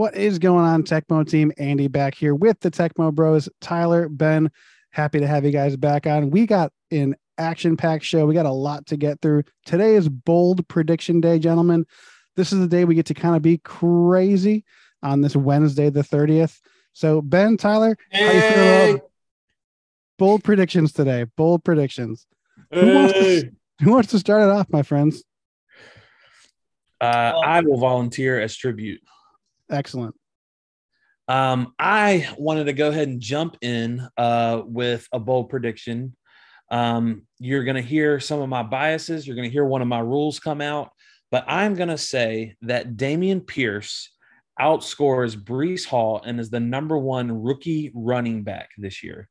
What is going on, Tecmo team? Andy back here with the Tecmo Bros. Tyler, Ben, happy to have you guys back on. We got an action packed show. We got a lot to get through. Today is bold prediction day, gentlemen. This is the day we get to kind of be crazy on this Wednesday, the 30th. So, Ben, Tyler, how you feeling about bold predictions today? Bold predictions. Who, wants to, who wants to start it off, my friends? Uh, I will volunteer as tribute. Excellent. Um, I wanted to go ahead and jump in uh, with a bold prediction. Um, you're going to hear some of my biases. You're going to hear one of my rules come out, but I'm going to say that Dameon Pierce outscores Breece Hall and is the number one rookie running back this year.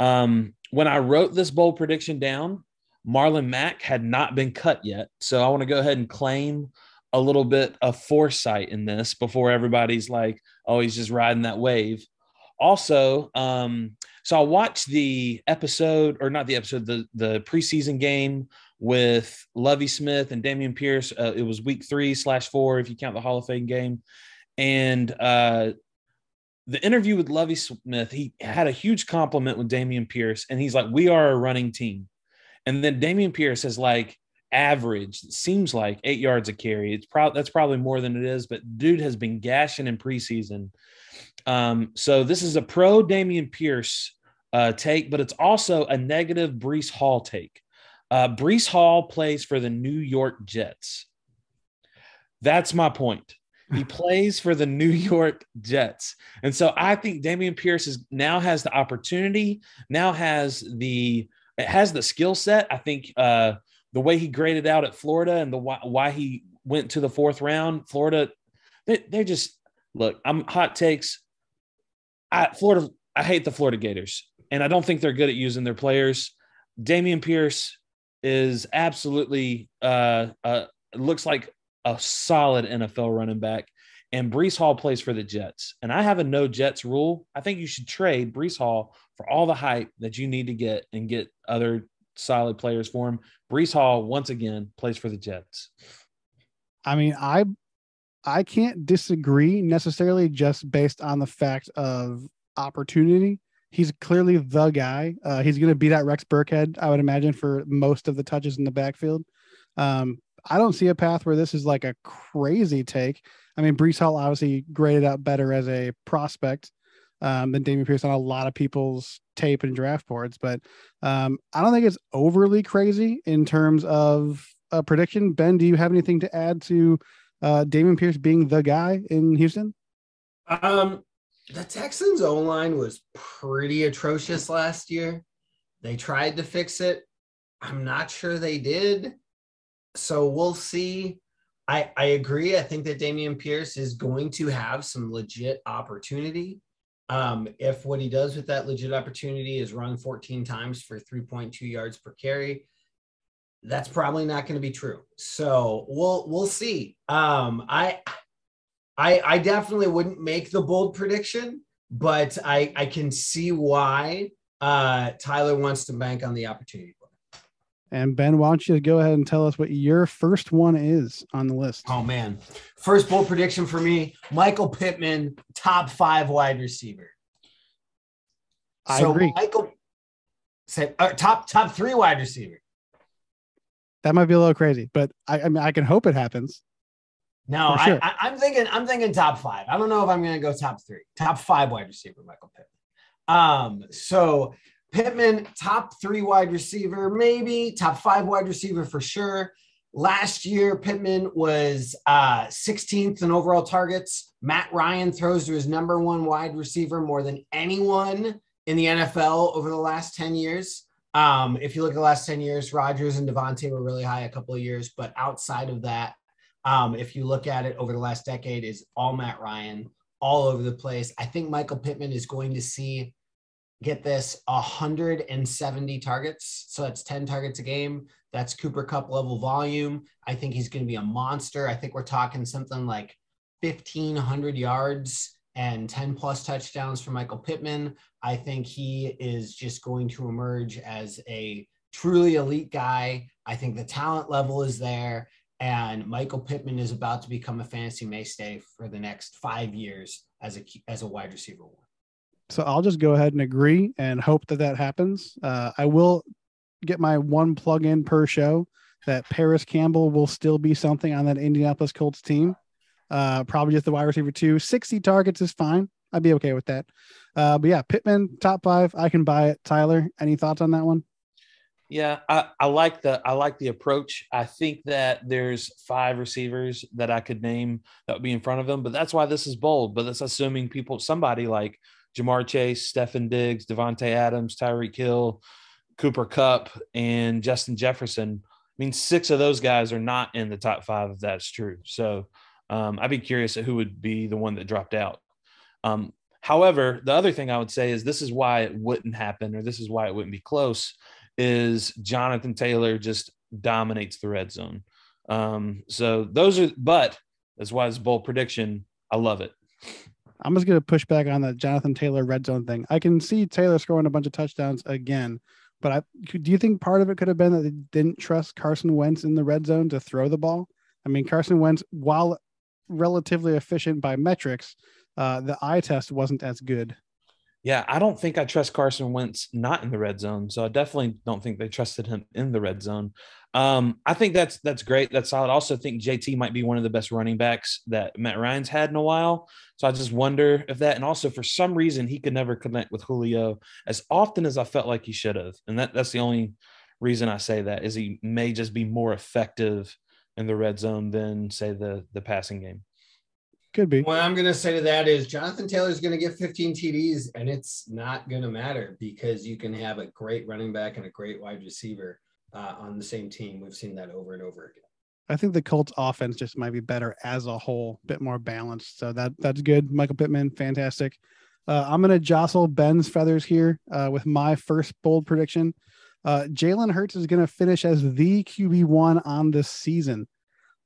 Um, when I wrote this bold prediction down, Marlon Mack had not been cut yet. So I want to go ahead and claim a little bit of foresight in this before everybody's like, oh, he's just riding that wave. Also, um, so I watched the episode, or not the episode, the the preseason game with Lovie Smith and Dameon Pierce. Uh, it was week three slash four, if you count the Hall of Fame game. And uh, the interview with Lovie Smith, he had a huge compliment with Dameon Pierce, and he's like, "We are a running team." And then Dameon Pierce is like, average seems like eight yards a carry. It's probably that's probably more than it is, but dude has been gashing in preseason. Um, so this is a pro Dameon Pierce uh, take, but it's also a negative Breece Hall take. Uh, Breece Hall plays for the New York Jets. That's my point. He plays for the New York Jets. And so I think Dameon Pierce is now has the opportunity, now has the it has the skill set. I think uh, the way he graded out at Florida and the why, why he went to the fourth round, Florida, they, they just look. I'm hot takes. I Florida. I hate the Florida Gators, and I don't think they're good at using their players. Dameon Pierce is absolutely uh, uh, looks like a solid NFL running back. And Breece Hall plays for the Jets. And I have a no Jets rule. I think you should trade Breece Hall for all the hype that you need to get and get other solid players for him. Breece Hall once again plays for the Jets. I mean, I I can't disagree necessarily just based on the fact of opportunity. He's clearly the guy. Uh, he's going to be that Rex Burkhead, I would imagine, for most of the touches in the backfield. Um, I don't see a path where this is like a crazy take. I mean, Breece Hall obviously graded out better as a prospect um, than Dameon Pierce on a lot of people's tape and draft boards, but um, I don't think it's overly crazy in terms of a prediction. Ben, do you have anything to add to uh, Dameon Pierce being the guy in Houston? Um, the Texans' O line was pretty atrocious last year. They tried to fix it. I'm not sure they did. So we'll see. I, I agree. I think that Dameon Pierce is going to have some legit opportunity. Um, if what he does with that legit opportunity is run 14 times for 3.2 yards per carry, that's probably not going to be true. So we'll we'll see. Um, I I I definitely wouldn't make the bold prediction, but I I can see why uh, Tyler wants to bank on the opportunity. And Ben, why don't you go ahead and tell us what your first one is on the list? Oh man, first bold prediction for me: Michael Pittman, top five wide receiver. I so agree. Michael said uh, top top three wide receiver. That might be a little crazy, but I, I mean, I can hope it happens. No, sure. I, I, am thinking I'm thinking top five. I don't know if I'm going to go top three. Top five wide receiver, Michael Pittman. Um, so Pittman, top three wide receiver, maybe top five wide receiver for sure. Last year, Pittman was uh, 16th in overall targets. Matt Ryan throws to his number one wide receiver more than anyone in the NFL over the last 10 years. Um, if you look at the last 10 years, Rodgers and Davante were really high a couple of years, but outside of that, um, if you look at it over the last decade, is all Matt Ryan all over the place. I think Michael Pittman is going to see get this 170 targets. So that's 10 targets a game. That's Cooper Kupp level volume. I think he's going to be a monster. I think we're talking something like 1,500 yards and 10 plus touchdowns for Michael Pittman. I think he is just going to emerge as a truly elite guy. I think the talent level is there. and Michael Pittman is about to become a fantasy mainstay for the next five years as a as a wide receiver one. So I'll just go ahead and agree and hope that that happens. Uh, I will get my one plug in per show that Parris Campbell will still be something on that Indianapolis Colts team. Uh, probably just the wide receiver two. 60 targets is fine. I'd be okay with that. Uh, but yeah, Pittman top five. I can buy it. Tyler, any thoughts on that one? Yeah, I, I like the I like the approach. I think that there's five receivers that I could name that would be in front of him, but that's why this is bold. But that's assuming people somebody like Ja'Marr Chase, Stefon Diggs, Davante Adams, Tyreek Hill, Cooper Kupp, and Justin Jefferson. I mean, six of those guys are not in the top five if that's true. So um, I'd be curious at who would be the one that dropped out. Um, however, the other thing I would say is this is why it wouldn't happen, or this is why it wouldn't be close, is Jonathan Taylor just dominates the red zone. Um, so those are, but that's why it's bold prediction. I love it. I'm just going to push back on the Jonathan Taylor red zone thing. I can see Taylor scoring a bunch of touchdowns again, but I, do you think part of it could have been that they didn't trust Carson Wentz in the red zone to throw the ball? I mean, Carson Wentz, while relatively efficient by metrics, uh, the eye test wasn't as good. Yeah, I don't think I trust Carson Wentz not in the red zone. So I definitely don't think they trusted him in the red zone. Um, I think that's that's great. That's solid. I also think JT might be one of the best running backs that Matt Ryan's had in a while. So I just wonder if that, and also for some reason he could never connect with Julio as often as I felt like he should have. And that that's the only reason I say that is he may just be more effective in the red zone than say the the passing game. Could be. What I'm going to say to that is Jonathan Taylor is going to get 15 TDs, and it's not going to matter because you can have a great running back and a great wide receiver uh, on the same team. We've seen that over and over again. I think the Colts offense just might be better as a whole, a bit more balanced. So that that's good. Michael Pittman, fantastic. Uh, I'm going to jostle Ben's feathers here uh, with my first bold prediction. Uh, Jalen Hurts is going to finish as the QB one on this season.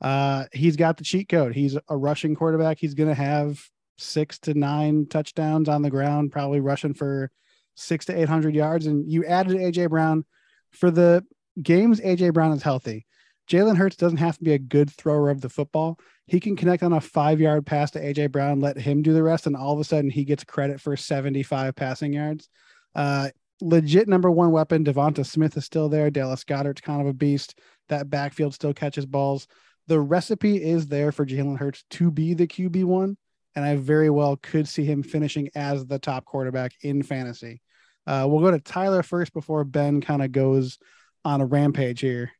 Uh, he's got the cheat code. He's a rushing quarterback. He's going to have six to nine touchdowns on the ground, probably rushing for six to 800 yards. And you added AJ Brown for the games AJ Brown is healthy. Jalen Hurts doesn't have to be a good thrower of the football. He can connect on a five yard pass to AJ Brown, let him do the rest, and all of a sudden he gets credit for 75 passing yards. Uh, legit number one weapon. DeVonta Smith is still there. Dallas Goedert's kind of a beast. That backfield still catches balls the recipe is there for Jalen Hurts to be the QB one, and I very well could see him finishing as the top quarterback in fantasy. Uh, we'll go to Tyler first before Ben kind of goes on a rampage here.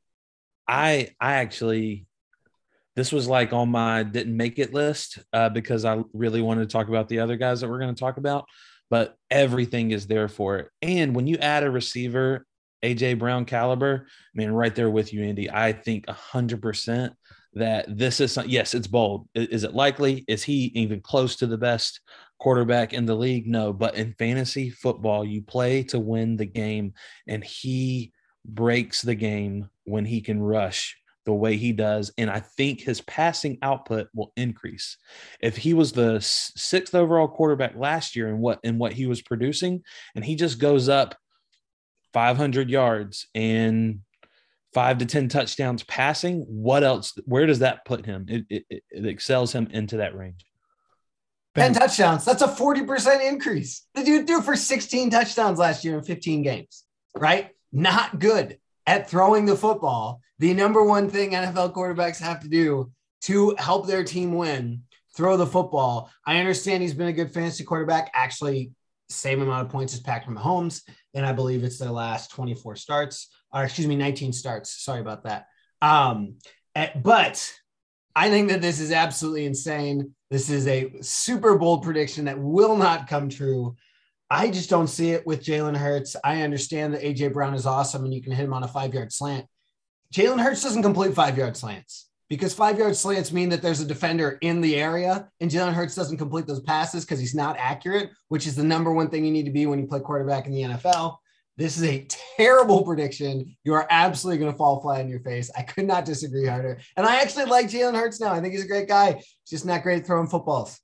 I I actually this was like on my didn't make it list uh, because I really wanted to talk about the other guys that we're going to talk about, but everything is there for it. And when you add a receiver AJ Brown caliber, I mean, right there with you, Andy. I think hundred percent that this is yes, it's bold. Is it likely? Is he even close to the best quarterback in the league? No, but in fantasy football, you play to win the game, and he breaks the game when he can rush the way he does. And I think his passing output will increase. If he was the sixth overall quarterback last year and what in what he was producing, and he just goes up 500 yards and five to 10 touchdowns passing, what else? Where does that put him? It, it, it excels him into that range. 10 touchdowns. That's a 40% increase. The dude threw for 16 touchdowns last year in 15 games, right? Not good at throwing the football. The number one thing NFL quarterbacks have to do to help their team win, throw the football. I understand he's been a good fantasy quarterback. Actually, same amount of points as Patrick Mahomes, and I believe it's their last 24 starts, or excuse me, 19 starts. Sorry about that. Um, eh, but I think that this is absolutely insane. This is a super bold prediction that will not come true. I just don't see it with Jalen Hurts. I understand that AJ Brown is awesome and you can hit him on a five yard slant. Jalen Hurts doesn't complete five yard slants because five yard slants mean that there's a defender in the area and Jalen Hurts doesn't complete those passes because he's not accurate, which is the number one thing you need to be when you play quarterback in the NFL. This is a terrible prediction. You are absolutely going to fall flat in your face. I could not disagree harder. And I actually like Jalen Hurts now. I think he's a great guy. He's just not great at throwing footballs.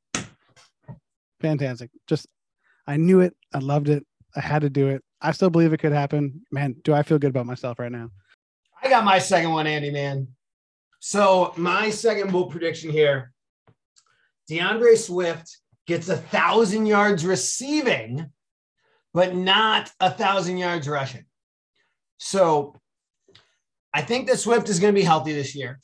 Fantastic. Just, I knew it. I loved it. I had to do it. I still believe it could happen. Man, do I feel good about myself right now? I got my second one, Andy, man. So my second bold prediction here: DeAndre Swift gets a thousand yards receiving, but not a thousand yards rushing. So I think that Swift is going to be healthy this year.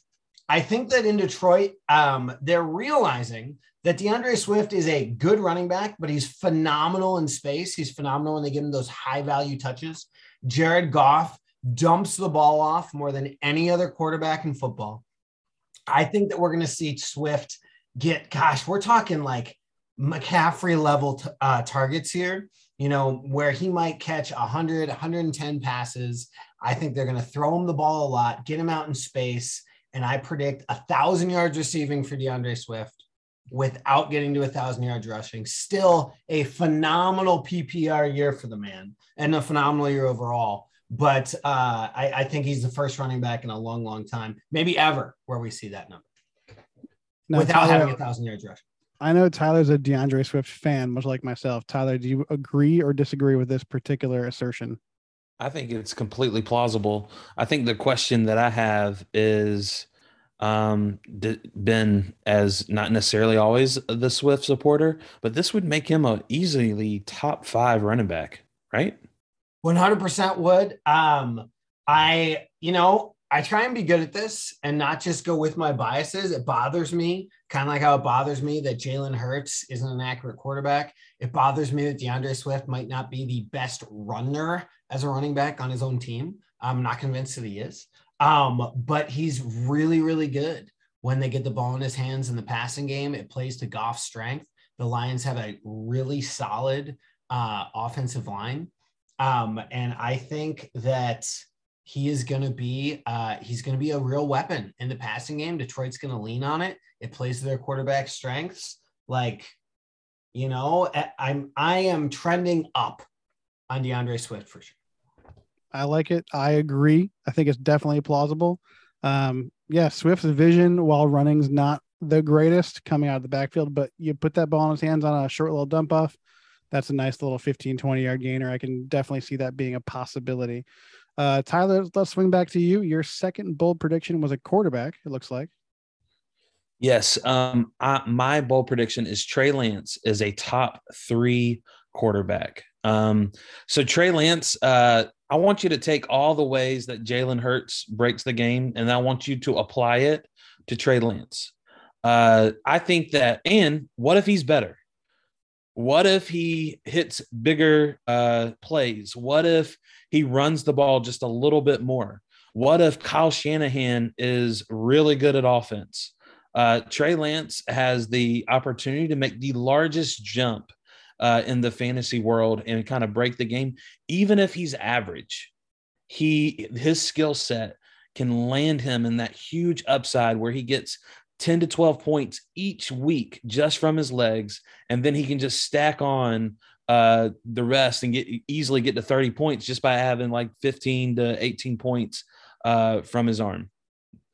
I think that in Detroit, um, they're realizing that DeAndre Swift is a good running back, but he's phenomenal in space. He's phenomenal when they give him those high value touches. Jared Goff dumps the ball off more than any other quarterback in football. I think that we're going to see Swift get, gosh, we're talking like McCaffrey level t- uh, targets here, you know, where he might catch 100, 110 passes. I think they're going to throw him the ball a lot, get him out in space. And I predict a thousand yards receiving for DeAndre Swift without getting to a thousand yards rushing. Still a phenomenal PPR year for the man and a phenomenal year overall. But uh, I, I, think he's the first running back in a long, long time, maybe ever, where we see that number now, without Tyler, having a thousand yards rushing. I know Tyler's a DeAndre Swift fan, much like myself. Tyler, do you agree or disagree with this particular assertion? I think it's completely plausible. I think the question that I have is um been as not necessarily always the Swift supporter, but this would make him a easily top 5 running back, right? 100% would. Um I, you know, I try and be good at this and not just go with my biases. It bothers me, kind of like how it bothers me that Jalen Hurts isn't an accurate quarterback. It bothers me that DeAndre Swift might not be the best runner as a running back on his own team. I'm not convinced that he is. Um, but he's really, really good when they get the ball in his hands in the passing game. It plays to Goff's strength. The Lions have a really solid uh, offensive line. Um, and I think that he is going to be uh, he's going to be a real weapon in the passing game. Detroit's going to lean on it. It plays to their quarterback strengths. Like, you know, I'm I am trending up on DeAndre Swift for sure. I like it. I agree. I think it's definitely plausible. Um, yeah, Swift's vision while running's not the greatest coming out of the backfield, but you put that ball in his hands on a short little dump off. That's a nice little 15, 20 yard gainer. I can definitely see that being a possibility. Uh, Tyler, let's swing back to you. Your second bold prediction was a quarterback, it looks like. Yes. Um, I, my bold prediction is Trey Lance is a top three quarterback. Um, so Trey Lance, uh, I want you to take all the ways that Jalen Hurts breaks the game, and I want you to apply it to Trey Lance. Uh, I think that, and what if he's better? What if he hits bigger uh, plays? What if he runs the ball just a little bit more? What if Kyle Shanahan is really good at offense? Uh, Trey Lance has the opportunity to make the largest jump uh, in the fantasy world and kind of break the game, even if he's average, he his skill set can land him in that huge upside where he gets 10 to 12 points each week just from his legs. And then he can just stack on uh the rest and get easily get to 30 points just by having like 15 to 18 points uh from his arm.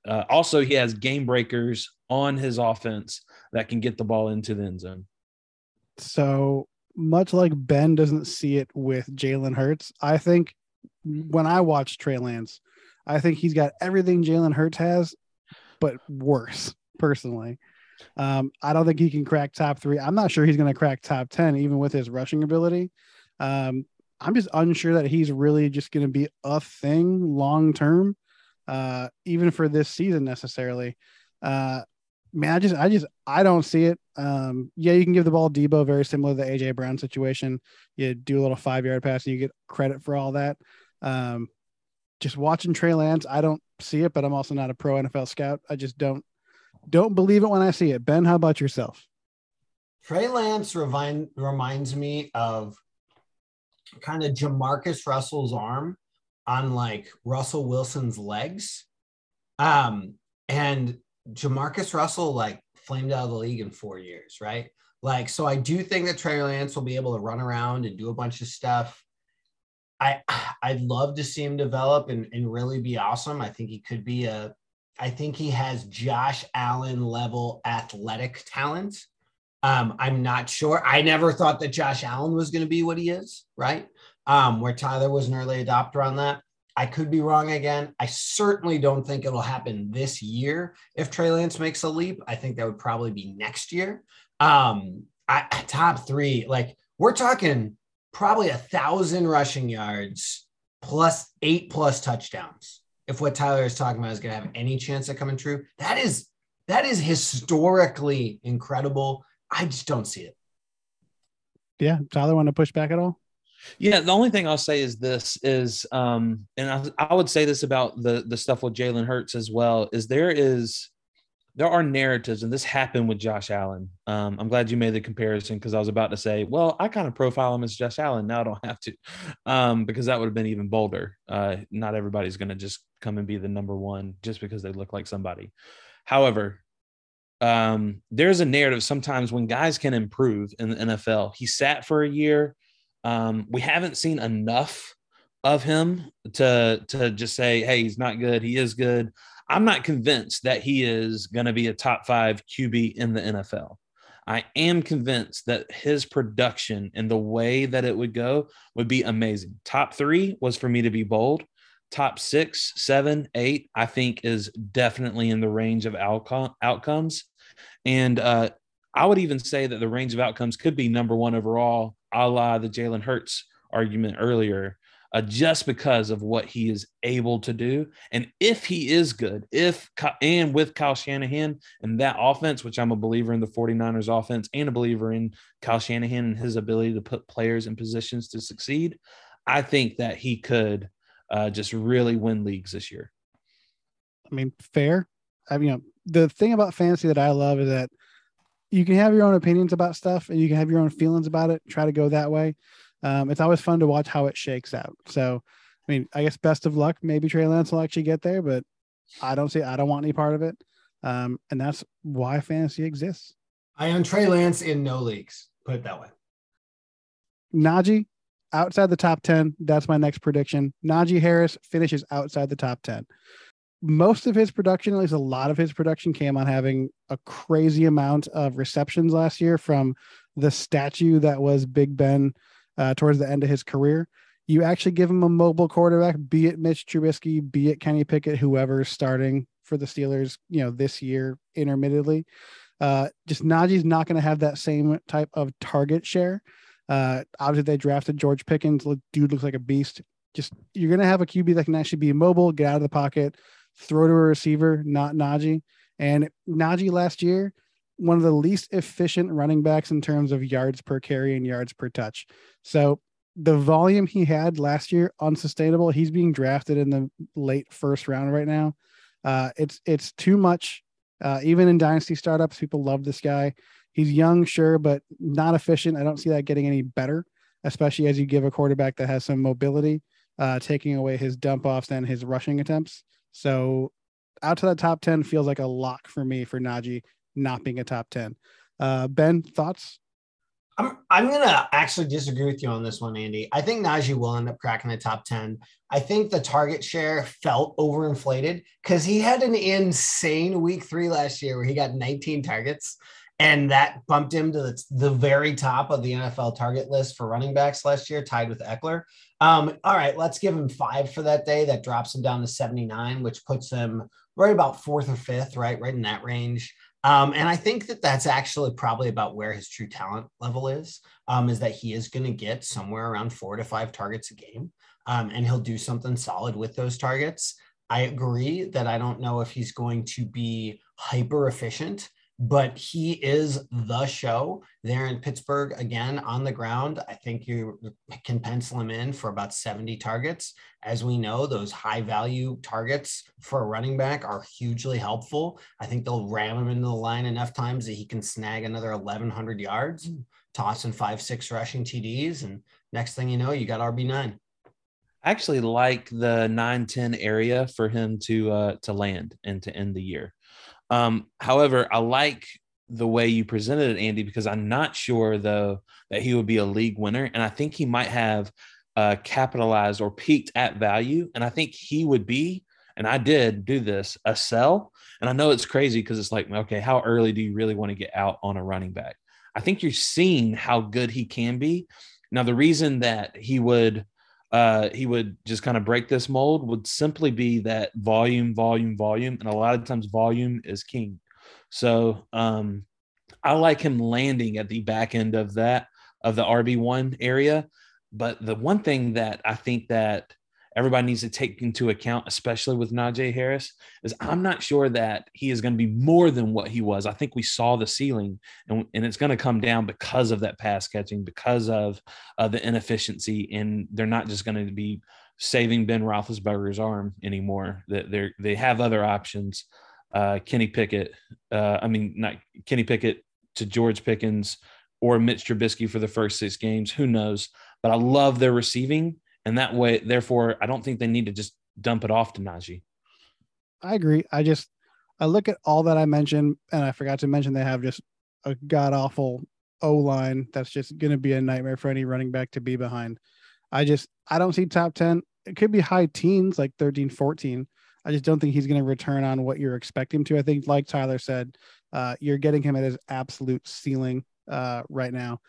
Uh, also he has game breakers on his offense that can get the ball into the end zone. So much like Ben doesn't see it with Jalen Hurts, I think when I watch Trey Lance, I think he's got everything Jalen Hurts has, but worse personally. Um, I don't think he can crack top three. I'm not sure he's going to crack top 10, even with his rushing ability. Um, I'm just unsure that he's really just going to be a thing long term, uh, even for this season necessarily. Uh, man, I just, I just, I don't see it. Um, yeah, you can give the ball Deebo, very similar to the AJ Brown situation. You do a little five yard pass and you get credit for all that. Um, just watching Trey Lance, I don't see it, but I'm also not a pro NFL scout. I just don't, don't believe it when I see it. Ben, how about yourself? Trey Lance remind, reminds me of kind of Jamarcus Russell's arm on like Russell Wilson's legs. Um, and Jamarcus Russell like flamed out of the league in four years, right? Like, so I do think that Trey Lance will be able to run around and do a bunch of stuff. I I'd love to see him develop and, and really be awesome. I think he could be a I think he has Josh Allen level athletic talent. Um, I'm not sure. I never thought that Josh Allen was going to be what he is, right? Um, where Tyler was an early adopter on that. I could be wrong again. I certainly don't think it'll happen this year. If Trey Lance makes a leap, I think that would probably be next year. Um, I, top three, like we're talking probably a thousand rushing yards plus eight plus touchdowns. If what Tyler is talking about is going to have any chance of coming true, that is that is historically incredible. I just don't see it. Yeah, Tyler, want to push back at all? Yeah, the only thing I'll say is this is, um, and I, I would say this about the the stuff with Jalen Hurts as well. Is there is there are narratives, and this happened with Josh Allen. Um, I'm glad you made the comparison because I was about to say, well, I kind of profile him as Josh Allen. Now I don't have to, um, because that would have been even bolder. Uh, not everybody's going to just come and be the number one just because they look like somebody. However, um, there's a narrative sometimes when guys can improve in the NFL. He sat for a year. Um, we haven't seen enough of him to to just say, hey, he's not good. He is good. I'm not convinced that he is going to be a top five QB in the NFL. I am convinced that his production and the way that it would go would be amazing. Top three was for me to be bold. Top six, seven, eight, I think is definitely in the range of outcome, outcomes. And uh, I would even say that the range of outcomes could be number one overall, a la the Jalen Hurts argument earlier uh, just because of what he is able to do. And if he is good, if and with Kyle Shanahan and that offense, which I'm a believer in the 49ers offense and a believer in Kyle Shanahan and his ability to put players in positions to succeed, I think that he could uh, just really win leagues this year. I mean, fair. I mean, you know, the thing about fantasy that I love is that you can have your own opinions about stuff and you can have your own feelings about it. Try to go that way um, it's always fun to watch how it shakes out. So, I mean, I guess best of luck. Maybe Trey Lance will actually get there, but I don't see, I don't want any part of it. Um, and that's why fantasy exists. I own Trey Lance in no leagues. Put it that way. Najee outside the top 10. That's my next prediction. Najee Harris finishes outside the top 10. Most of his production, at least a lot of his production, came on having a crazy amount of receptions last year from the statue that was Big Ben uh, towards the end of his career. You actually give him a mobile quarterback, be it Mitch Trubisky, be it Kenny Pickett, whoever's starting for the Steelers, you know, this year intermittently. Uh, just Najee's not going to have that same type of target share. Uh, obviously, they drafted George Pickens. Dude looks like a beast. Just you're going to have a QB that can actually be mobile, get out of the pocket, throw to a receiver, not Najee. And Najee last year, one of the least efficient running backs in terms of yards per carry and yards per touch. So the volume he had last year unsustainable. He's being drafted in the late first round right now. Uh, it's it's too much. Uh, even in dynasty startups, people love this guy. He's young, sure, but not efficient. I don't see that getting any better, especially as you give a quarterback that has some mobility, uh, taking away his dump offs and his rushing attempts. So out to that top 10 feels like a lock for me for Najee not being a top 10. Uh, ben, thoughts? I'm, I'm going to actually disagree with you on this one, Andy. I think Najee will end up cracking the top 10. I think the target share felt overinflated because he had an insane week three last year where he got 19 targets. And that bumped him to the, the very top of the NFL target list for running backs last year, tied with Ekeler. Um, all right, let's give him five for that day. That drops him down to 79, which puts him right about fourth or fifth, right? Right in that range. Um, and I think that that's actually probably about where his true talent level is, um, is that he is going to get somewhere around four to five targets a game. Um, and he'll do something solid with those targets. I agree that I don't know if he's going to be hyper efficient but he is the show there in Pittsburgh again on the ground. I think you can pencil him in for about 70 targets. As we know, those high value targets for a running back are hugely helpful. I think they'll ram him into the line enough times that he can snag another 1,100 yards, toss in five, six rushing TDs. And next thing you know, you got RB9. I actually like the 9 10 area for him to uh, to land and to end the year. Um, however, I like the way you presented it, Andy, because I'm not sure though that he would be a league winner, and I think he might have uh, capitalized or peaked at value, and I think he would be. And I did do this a sell, and I know it's crazy because it's like, okay, how early do you really want to get out on a running back? I think you're seeing how good he can be. Now, the reason that he would uh, he would just kind of break this mold would simply be that volume, volume, volume, and a lot of times volume is king. So um, I like him landing at the back end of that of the RB one area. But the one thing that I think that everybody needs to take into account, especially with Najee Harris, is I'm not sure that he is going to be more than what he was. I think we saw the ceiling, and, and it's going to come down because of that pass catching, because of uh, the inefficiency, and they're not just going to be saving Ben Roethlisberger's arm anymore. That they they have other options. Uh, Kenny Pickett, uh, I mean, not Kenny Pickett to George Pickens or Mitch Trubisky for the first six games. Who knows? But I love their receiving and that way, therefore, I don't think they need to just dump it off to Najee. I agree. I just I look at all that I mentioned, and I forgot to mention they have just a god awful O line that's just going to be a nightmare for any running back to be behind. I just I don't see top 10. It could be high teens like 13, 14. I just don't think he's going to return on what you're expecting to. I think like Tyler said, uh, you're getting him at his absolute ceiling uh, right now.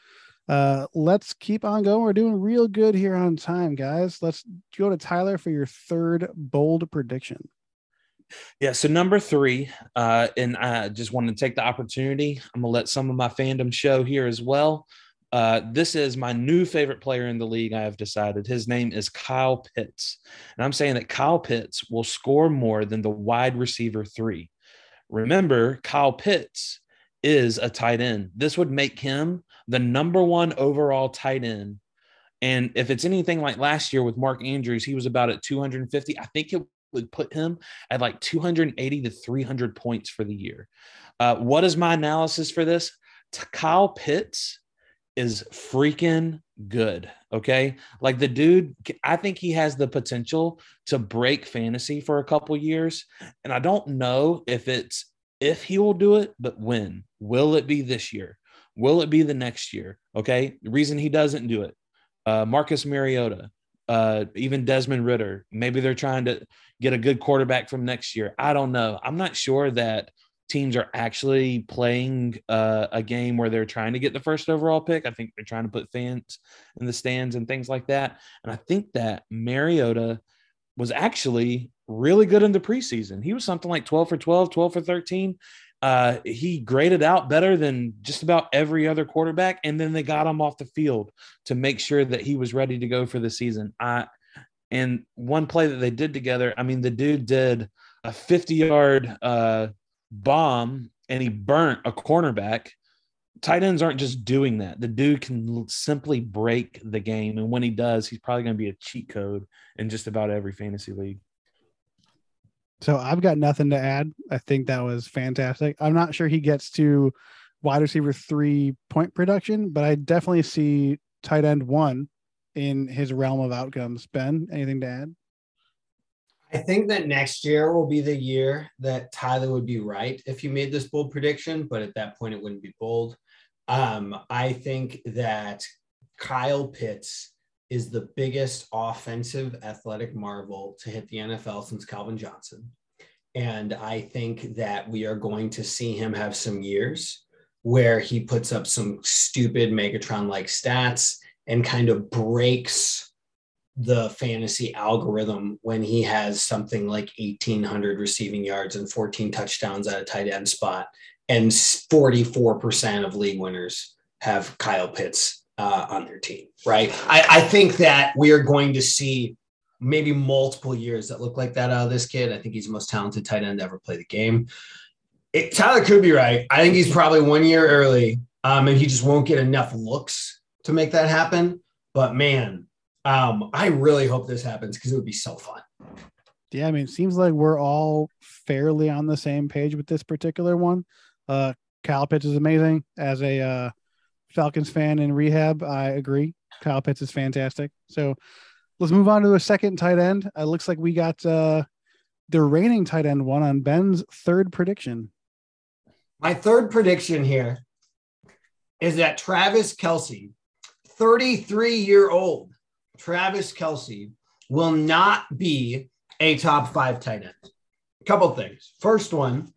Uh, let's keep on going. We're doing real good here on time, guys. Let's go to Tyler for your third bold prediction. Yeah, so number three, uh, and I just want to take the opportunity. I'm gonna let some of my fandom show here as well. Uh, this is my new favorite player in the league. I have decided his name is Kyle Pitts, and I'm saying that Kyle Pitts will score more than the wide receiver three. Remember, Kyle Pitts is a tight end. This would make him the number one overall tight end. And if it's anything like last year with Mark Andrews, he was about at 250. I think it would put him at like 280 to 300 points for the year. Uh, what is my analysis for this? Kyle Pitts is freaking good. Okay. Like the dude, I think he has the potential to break fantasy for a couple years. And I don't know if it's if he will do it, but when. Will it be this year? Will it be the next year? Okay. The reason he doesn't do it, uh, Marcus Mariota, uh, even Desmond Ridder, maybe they're trying to get a good quarterback from next year. I don't know. I'm not sure that teams are actually playing uh, a game where they're trying to get the first overall pick. I think they're trying to put fans in the stands and things like that. And I think that Mariota was actually really good in the preseason. He was something like 12 for 12, 12 for 13 uh, he graded out better than just about every other quarterback, and then they got him off the field to make sure that he was ready to go for the season. I and one play that they did together, I mean, the dude did a 50 yard uh, bomb and he burnt a cornerback. Tight ends aren't just doing that. The dude can simply break the game. And when he does, he's probably going to be a cheat code in just about every fantasy league. So I've got nothing to add. I think that was fantastic. I'm not sure he gets to wide receiver three point production, but I definitely see tight end one in his realm of outcomes. Ben, anything to add? I think that next year will be the year that Tyler would be right if he made this bold prediction, but at that point it wouldn't be bold. Um, I think that Kyle Pitts is the biggest offensive athletic marvel to hit the NFL since Calvin Johnson. And I think that we are going to see him have some years where he puts up some stupid Megatron like stats and kind of breaks the fantasy algorithm when he has something like 1800 receiving yards and 14 touchdowns at a tight end spot and 44% of league winners have Kyle Pitts uh, on their team, right? I, I think that we are going to see maybe multiple years that look like that out of this kid. I think he's the most talented tight end to ever play the game. It, Tyler could be right. I think he's probably one year early, um, and he just won't get enough looks to make that happen. But man, um, I really hope this happens because it would be so fun. Yeah, I mean, it seems like we're all fairly on the same page with this particular one. Uh, Kyle Pitts is amazing as a uh, Falcons fan in rehab. I agree. Kyle Pitts is fantastic. So let's move on to a second tight end. It looks like we got uh, the reigning tight end one on Ben's third prediction. My third prediction here is that Travis Kelce, 33 year old Travis Kelce, will not be a top five tight end. A couple things. First one,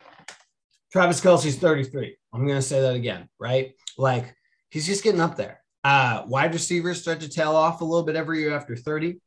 Travis Kelce's 33. I'm going to say that again, right? Like he's just getting up there. Uh, wide receivers start to tail off a little bit every year after 30.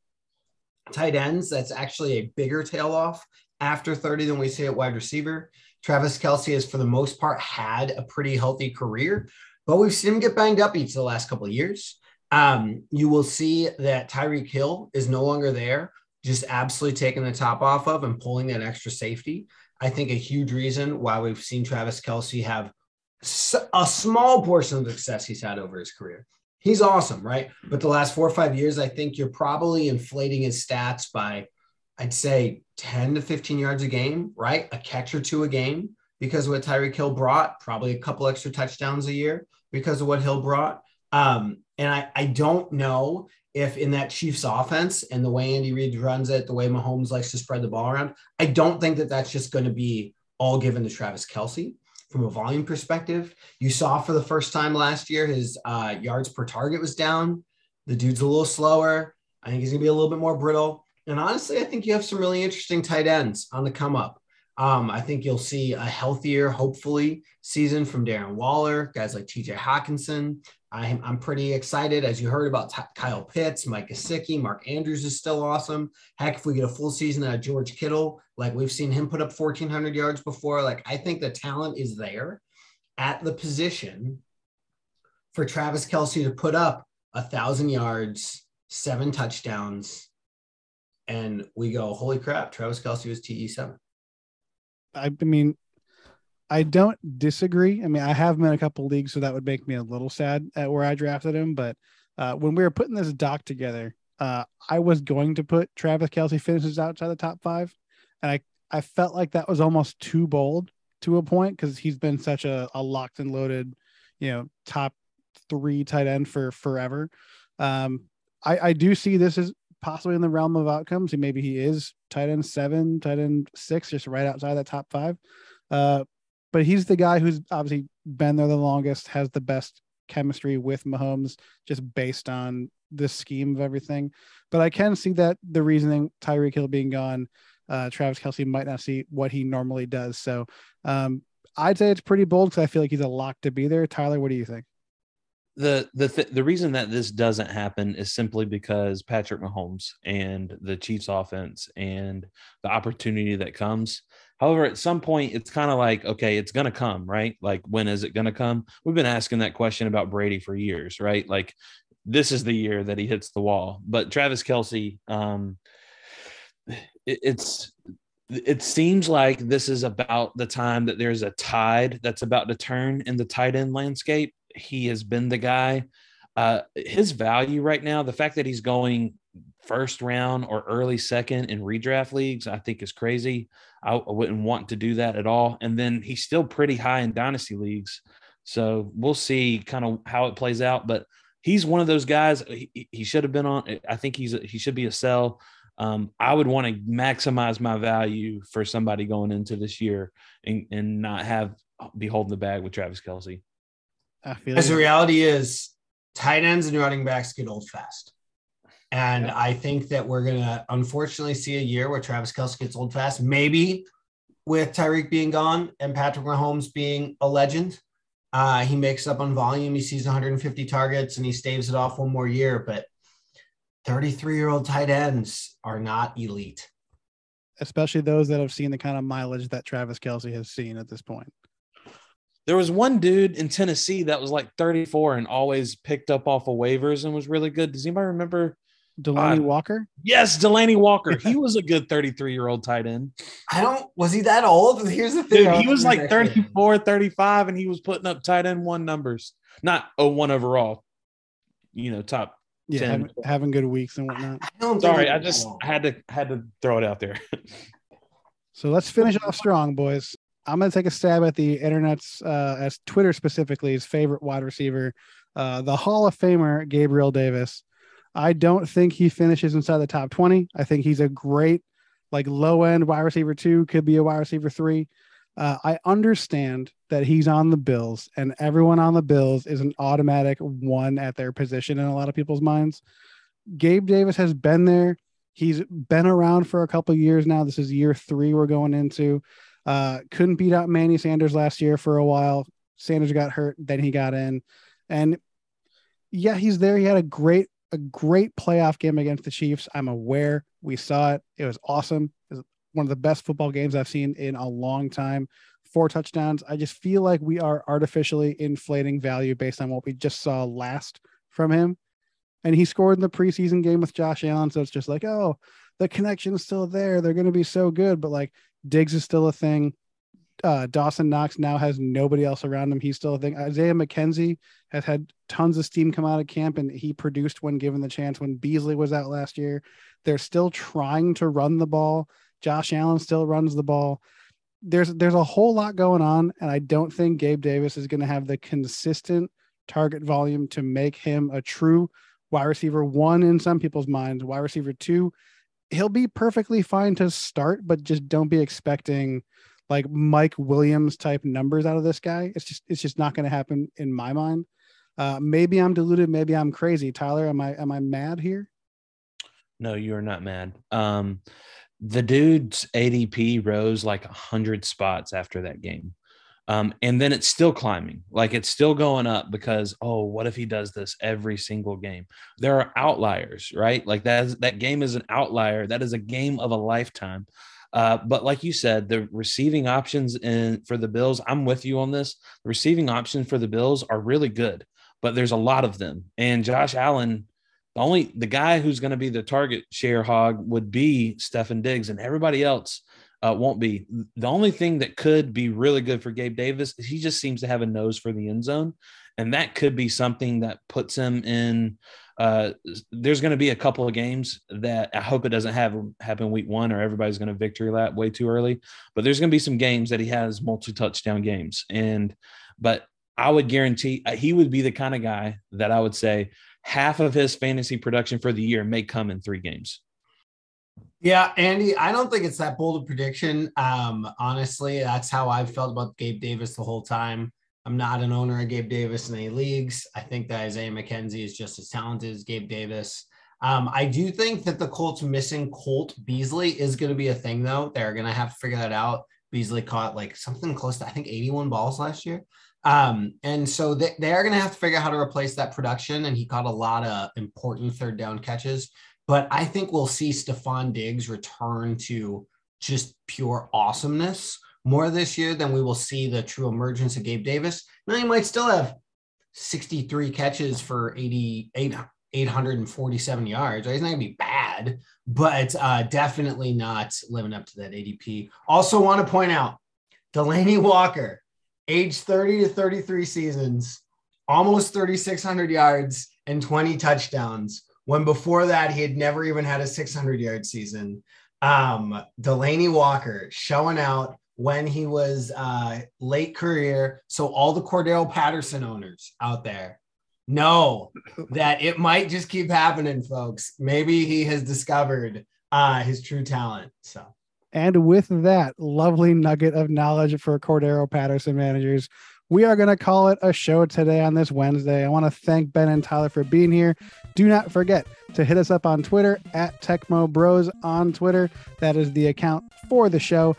tight ends, that's actually a bigger tail off after 30 than we see at wide receiver. Travis Kelce has, for the most part, had a pretty healthy career, but we've seen him get banged up each of the last couple of years. Um, you will see that Tyreek Hill is no longer there, just absolutely taking the top off of and pulling that extra safety. I think a huge reason why we've seen Travis Kelce have a small portion of the success he's had over his career. He's awesome, right? But the last four or five years, I think you're probably inflating his stats by, I'd say, 10 to 15 yards a game, right? A catch or two a game because of what Tyreek Hill brought, probably a couple extra touchdowns a year because of what Hill brought. Um, and I, I don't know if in that Chiefs offense and the way Andy Reid runs it, the way Mahomes likes to spread the ball around, I don't think that that's just going to be all given to Travis Kelce from a volume perspective. You saw for the first time last year, his uh, yards per target was down. The dude's a little slower. I think he's going to be a little bit more brittle. And honestly, I think you have some really interesting tight ends on the come up. Um, I think you'll see a healthier, hopefully, season from Darren Waller, guys like TJ Hockenson. I'm, I'm pretty excited. As you heard about T- Kyle Pitts, Mike Gesicki, Mark Andrews is still awesome. Heck, if we get a full season out of George Kittle, like we've seen him put up 1,400 yards before, like I think the talent is there at the position for Travis Kelce to put up a thousand yards, seven touchdowns, and we go, holy crap, Travis Kelce was TE7. I mean, I don't disagree. I mean, I have been in a couple leagues, so that would make me a little sad at where I drafted him. But uh, when we were putting this doc together, uh, I was going to put Travis Kelce finishes outside the top five, and I I felt like that was almost too bold to a point because he's been such a, a locked and loaded, you know, top three tight end for forever. Um, I I do see this as possibly in the realm of outcomes. Maybe he is tight end seven, tight end six, just right outside that top five. Uh, but he's the guy who's obviously been there the longest, has the best chemistry with Mahomes, just based on the scheme of everything. But I can see that the reasoning Tyreek Hill being gone, uh, Travis Kelce might not see what he normally does. So um, I'd say it's pretty bold because I feel like he's a lock to be there. Tyler, what do you think? the the th- the reason that this doesn't happen is simply because Patrick Mahomes and the Chiefs offense and the opportunity that comes. However, at some point it's kind of like okay, it's going to come, right? Like when is it going to come? We've been asking that question about Brady for years, right? Like this is the year that he hits the wall. But Travis Kelce, um it, it's it seems like this is about the time that there's a tide that's about to turn in the tight end landscape he has been the guy. Uh, his value right now, the fact that he's going first round or early second in redraft leagues, I think is crazy. I, I wouldn't want to do that at all. And then he's still pretty high in dynasty leagues. So we'll see kind of how it plays out. But he's one of those guys. He, he should have been on. I think he's a, he should be a sell. Um, I would want to maximize my value for somebody going into this year and, and not have be holding the bag with Travis Kelce. I feel as the reality is tight ends and running backs get old fast. And yeah. I think that we're going to unfortunately see a year where Travis Kelce gets old fast, maybe with Tyreek being gone and Patrick Mahomes being a legend. Uh, he makes up on volume. He sees 150 targets and he staves it off one more year. But 33 year old tight ends are not elite. Especially those that have seen the kind of mileage that Travis Kelce has seen at this point. There was one dude in Tennessee that was like 34 and always picked up off of waivers and was really good. Does anybody remember Delanie uh, Walker? Yes, Delanie Walker. He was a good 33 year old tight end. I don't, was he that old? Here's the thing. Dude, he was like 34, 35, and he was putting up tight end one numbers, not a one overall, you know, top yeah, having, having, good weeks and whatnot. I Sorry, I just had to had to throw it out there. so let's finish off strong, boys. I'm going to take a stab at the internet's, uh, as Twitter specifically, his favorite wide receiver, uh, the Hall of Famer, Gabriel Davis. I don't think he finishes inside the top 20. I think he's a great, like low end wide receiver two, could be a wide receiver three. Uh, I understand that he's on the Bills, and everyone on the Bills is an automatic one at their position in a lot of people's minds. Gabe Davis has been there. He's been around for a couple years now. This is year three we're going into. Uh, couldn't beat out Manny Sanders last year for a while. Sanders got hurt, then he got in. And yeah, he's there. He had a great a great playoff game against the Chiefs. I'm aware we saw it. It was awesome. It was one of the best football games I've seen in a long time. Four touchdowns. I just feel like we are artificially inflating value based on what we just saw last from him. And he scored in the preseason game with Josh Allen. So it's just like, oh, the connection is still there. They're going to be so good. But like Diggs is still a thing uh, Dawson Knox now has nobody else around him. He's still a thing. Isaiah McKenzie has had tons of steam come out of camp, and he produced when given the chance. When Beasley was out last year, they're still trying to run the ball. Josh Allen still runs the ball. There's there's a whole lot going on, and I don't think Gabe Davis is going to have the consistent target volume to make him a true wide receiver one in some people's minds. Wide receiver two, he'll be perfectly fine to start, but just don't be expecting like Mike Williams type numbers out of this guy. It's just it's just not going to happen in my mind. Uh, maybe I'm deluded. Maybe I'm crazy. Tyler, am I am I mad here? No, you are not mad. Um, the dude's ADP rose like a hundred spots after that game. Um, and then it's still climbing, like it's still going up because oh, what if he does this every single game? There are outliers, right? Like that is, that game is an outlier. That is a game of a lifetime. Uh, but like you said, the receiving options in for the Bills, I'm with you on this. The receiving options for the Bills are really good, but there's a lot of them. And Josh Allen, the only the guy who's going to be the target share hog would be Stefon Diggs, and everybody else uh, won't be. The only thing that could be really good for Gabe Davis is he just seems to have a nose for the end zone, and that could be something that puts him in uh, there's going to be a couple of games that I hope it doesn't have happen week one or everybody's going to victory lap way too early. But there's going to be some games that he has multi touchdown games, and but I would guarantee uh, he would be the kind of guy that I would say half of his fantasy production for the year may come in three games. Yeah, Andy, I don't think it's that bold a prediction. Um, honestly, that's how I've felt about Gabe Davis the whole time. I'm not an owner of Gabe Davis in any leagues. I think that Isaiah McKenzie is just as talented as Gabe Davis. Um, I do think that the Colts missing Cole Beasley is going to be a thing, though. They're going to have to figure that out. Beasley caught like something close to, I think, 81 balls last year. Um, and so they, they are going to have to figure out how to replace that production. And he caught a lot of important third down catches. But I think we'll see Stefon Diggs return to just pure awesomeness more this year, than we will see the true emergence of Gabe Davis. Now he might still have 63 catches for 88, 847 yards. Right? He's not going to be bad, but uh, definitely not living up to that ADP. Also, want to point out Delanie Walker, age 30 to 33 seasons, almost 3,600 yards and 20 touchdowns. When before that, he had never even had a 600 yard season. Um, Delanie Walker showing out when he was uh, late career. So all the Cordarrelle Patterson owners out there know that it might just keep happening, folks. Maybe he has discovered uh, his true talent. So. And with that lovely nugget of knowledge for Cordarrelle Patterson managers, we are going to call it a show today on this Wednesday. I want to thank Ben and Tyler for being here. Do not forget to hit us up on Twitter at Tecmo Bros on Twitter. That is the account for the show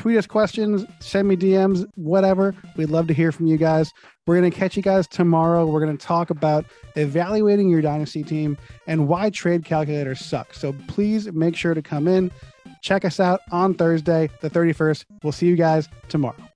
tweet us questions, send me DMs, whatever. We'd love to hear from you guys. We're going to catch you guys tomorrow. We're going to talk about evaluating your dynasty team and why trade calculators suck. So please make sure to come in. Check us out on Thursday, the 31st. We'll see you guys tomorrow.